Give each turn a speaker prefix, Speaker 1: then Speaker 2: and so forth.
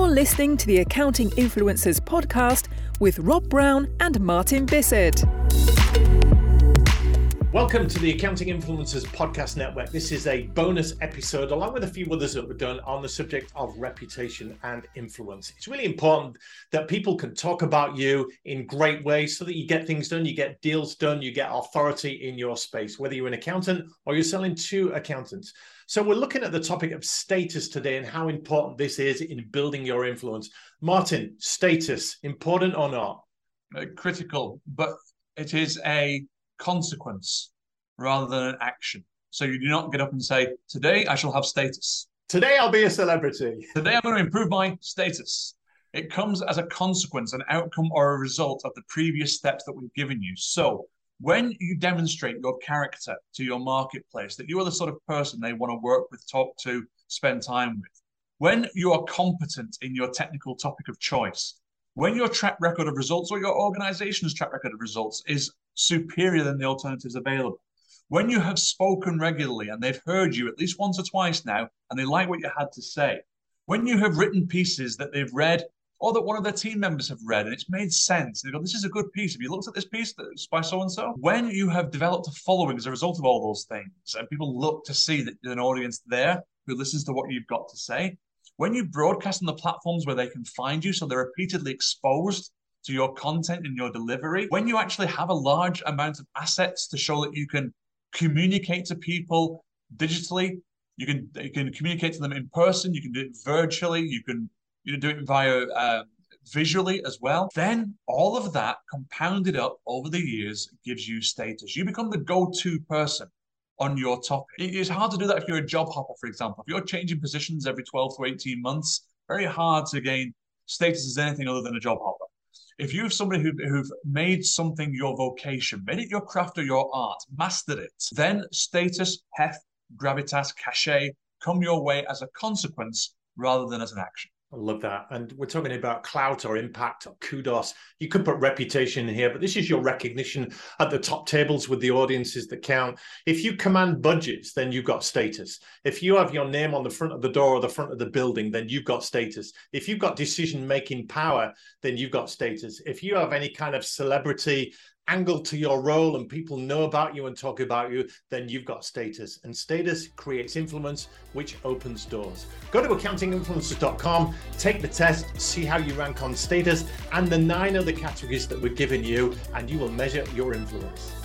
Speaker 1: listening to the Accounting Influencers podcast with Rob Brown and Martin Bissett.
Speaker 2: Welcome to the Accounting Influencers Podcast Network. This is a bonus episode, along with a few others that we've done on the subject of reputation and influence. It's really important that people can talk about you in great ways so that you get things done, you get deals done, you get authority in your space, whether you're an accountant or you're selling to accountants. So, we're looking at the topic of status today and how important this is in building your influence. Martin, status, important or not?
Speaker 3: Uh, critical, but it is a consequence rather than an action. So you do not get up and say, Today I shall have status.
Speaker 2: Today I'll be a celebrity.
Speaker 3: Today I'm going to improve my status. It comes as a consequence, an outcome, or a result of the previous steps that we've given you. So when you demonstrate your character to your marketplace, that you are the sort of person they want to work with, talk to, spend time with, when you are competent in your technical topic of choice, when your track record of results or your organization's track record of results is superior than the alternatives available. When you have spoken regularly and they've heard you at least once or twice now and they like what you had to say, when you have written pieces that they've read or that one of their team members have read and it's made sense, they go, This is a good piece. Have you looked at this piece that's by so and so? When you have developed a following as a result of all those things and people look to see that there's an audience there who listens to what you've got to say, when you broadcast on the platforms where they can find you so they're repeatedly exposed to your content and your delivery, when you actually have a large amount of assets to show that you can communicate to people digitally, you can you can communicate to them in person, you can do it virtually, you can you know, do it via uh, visually as well. Then all of that compounded up over the years gives you status. You become the go-to person on your topic. It's hard to do that if you're a job hopper, for example. If you're changing positions every 12 to 18 months, very hard to gain status as anything other than a job hopper if you have somebody who, who've made something your vocation, made it your craft or your art, mastered it, then status, heft, gravitas, cachet come your way as a consequence rather than as an action.
Speaker 2: I love that. And we're talking about clout or impact or kudos. You could put reputation here, but this is your recognition at the top tables with the audiences that count. If you command budgets, then you've got status. If you have your name on the front of the door or the front of the building, then you've got status. If you've got decision making power, then you've got status. If you have any kind of celebrity angle to your role and people know about you and talk about you, then you've got status. And status creates influence, which opens doors. Go to accountinginfluencers.com, take the test, see how you rank on status and the nine other categories that we've given you, and you will measure your influence.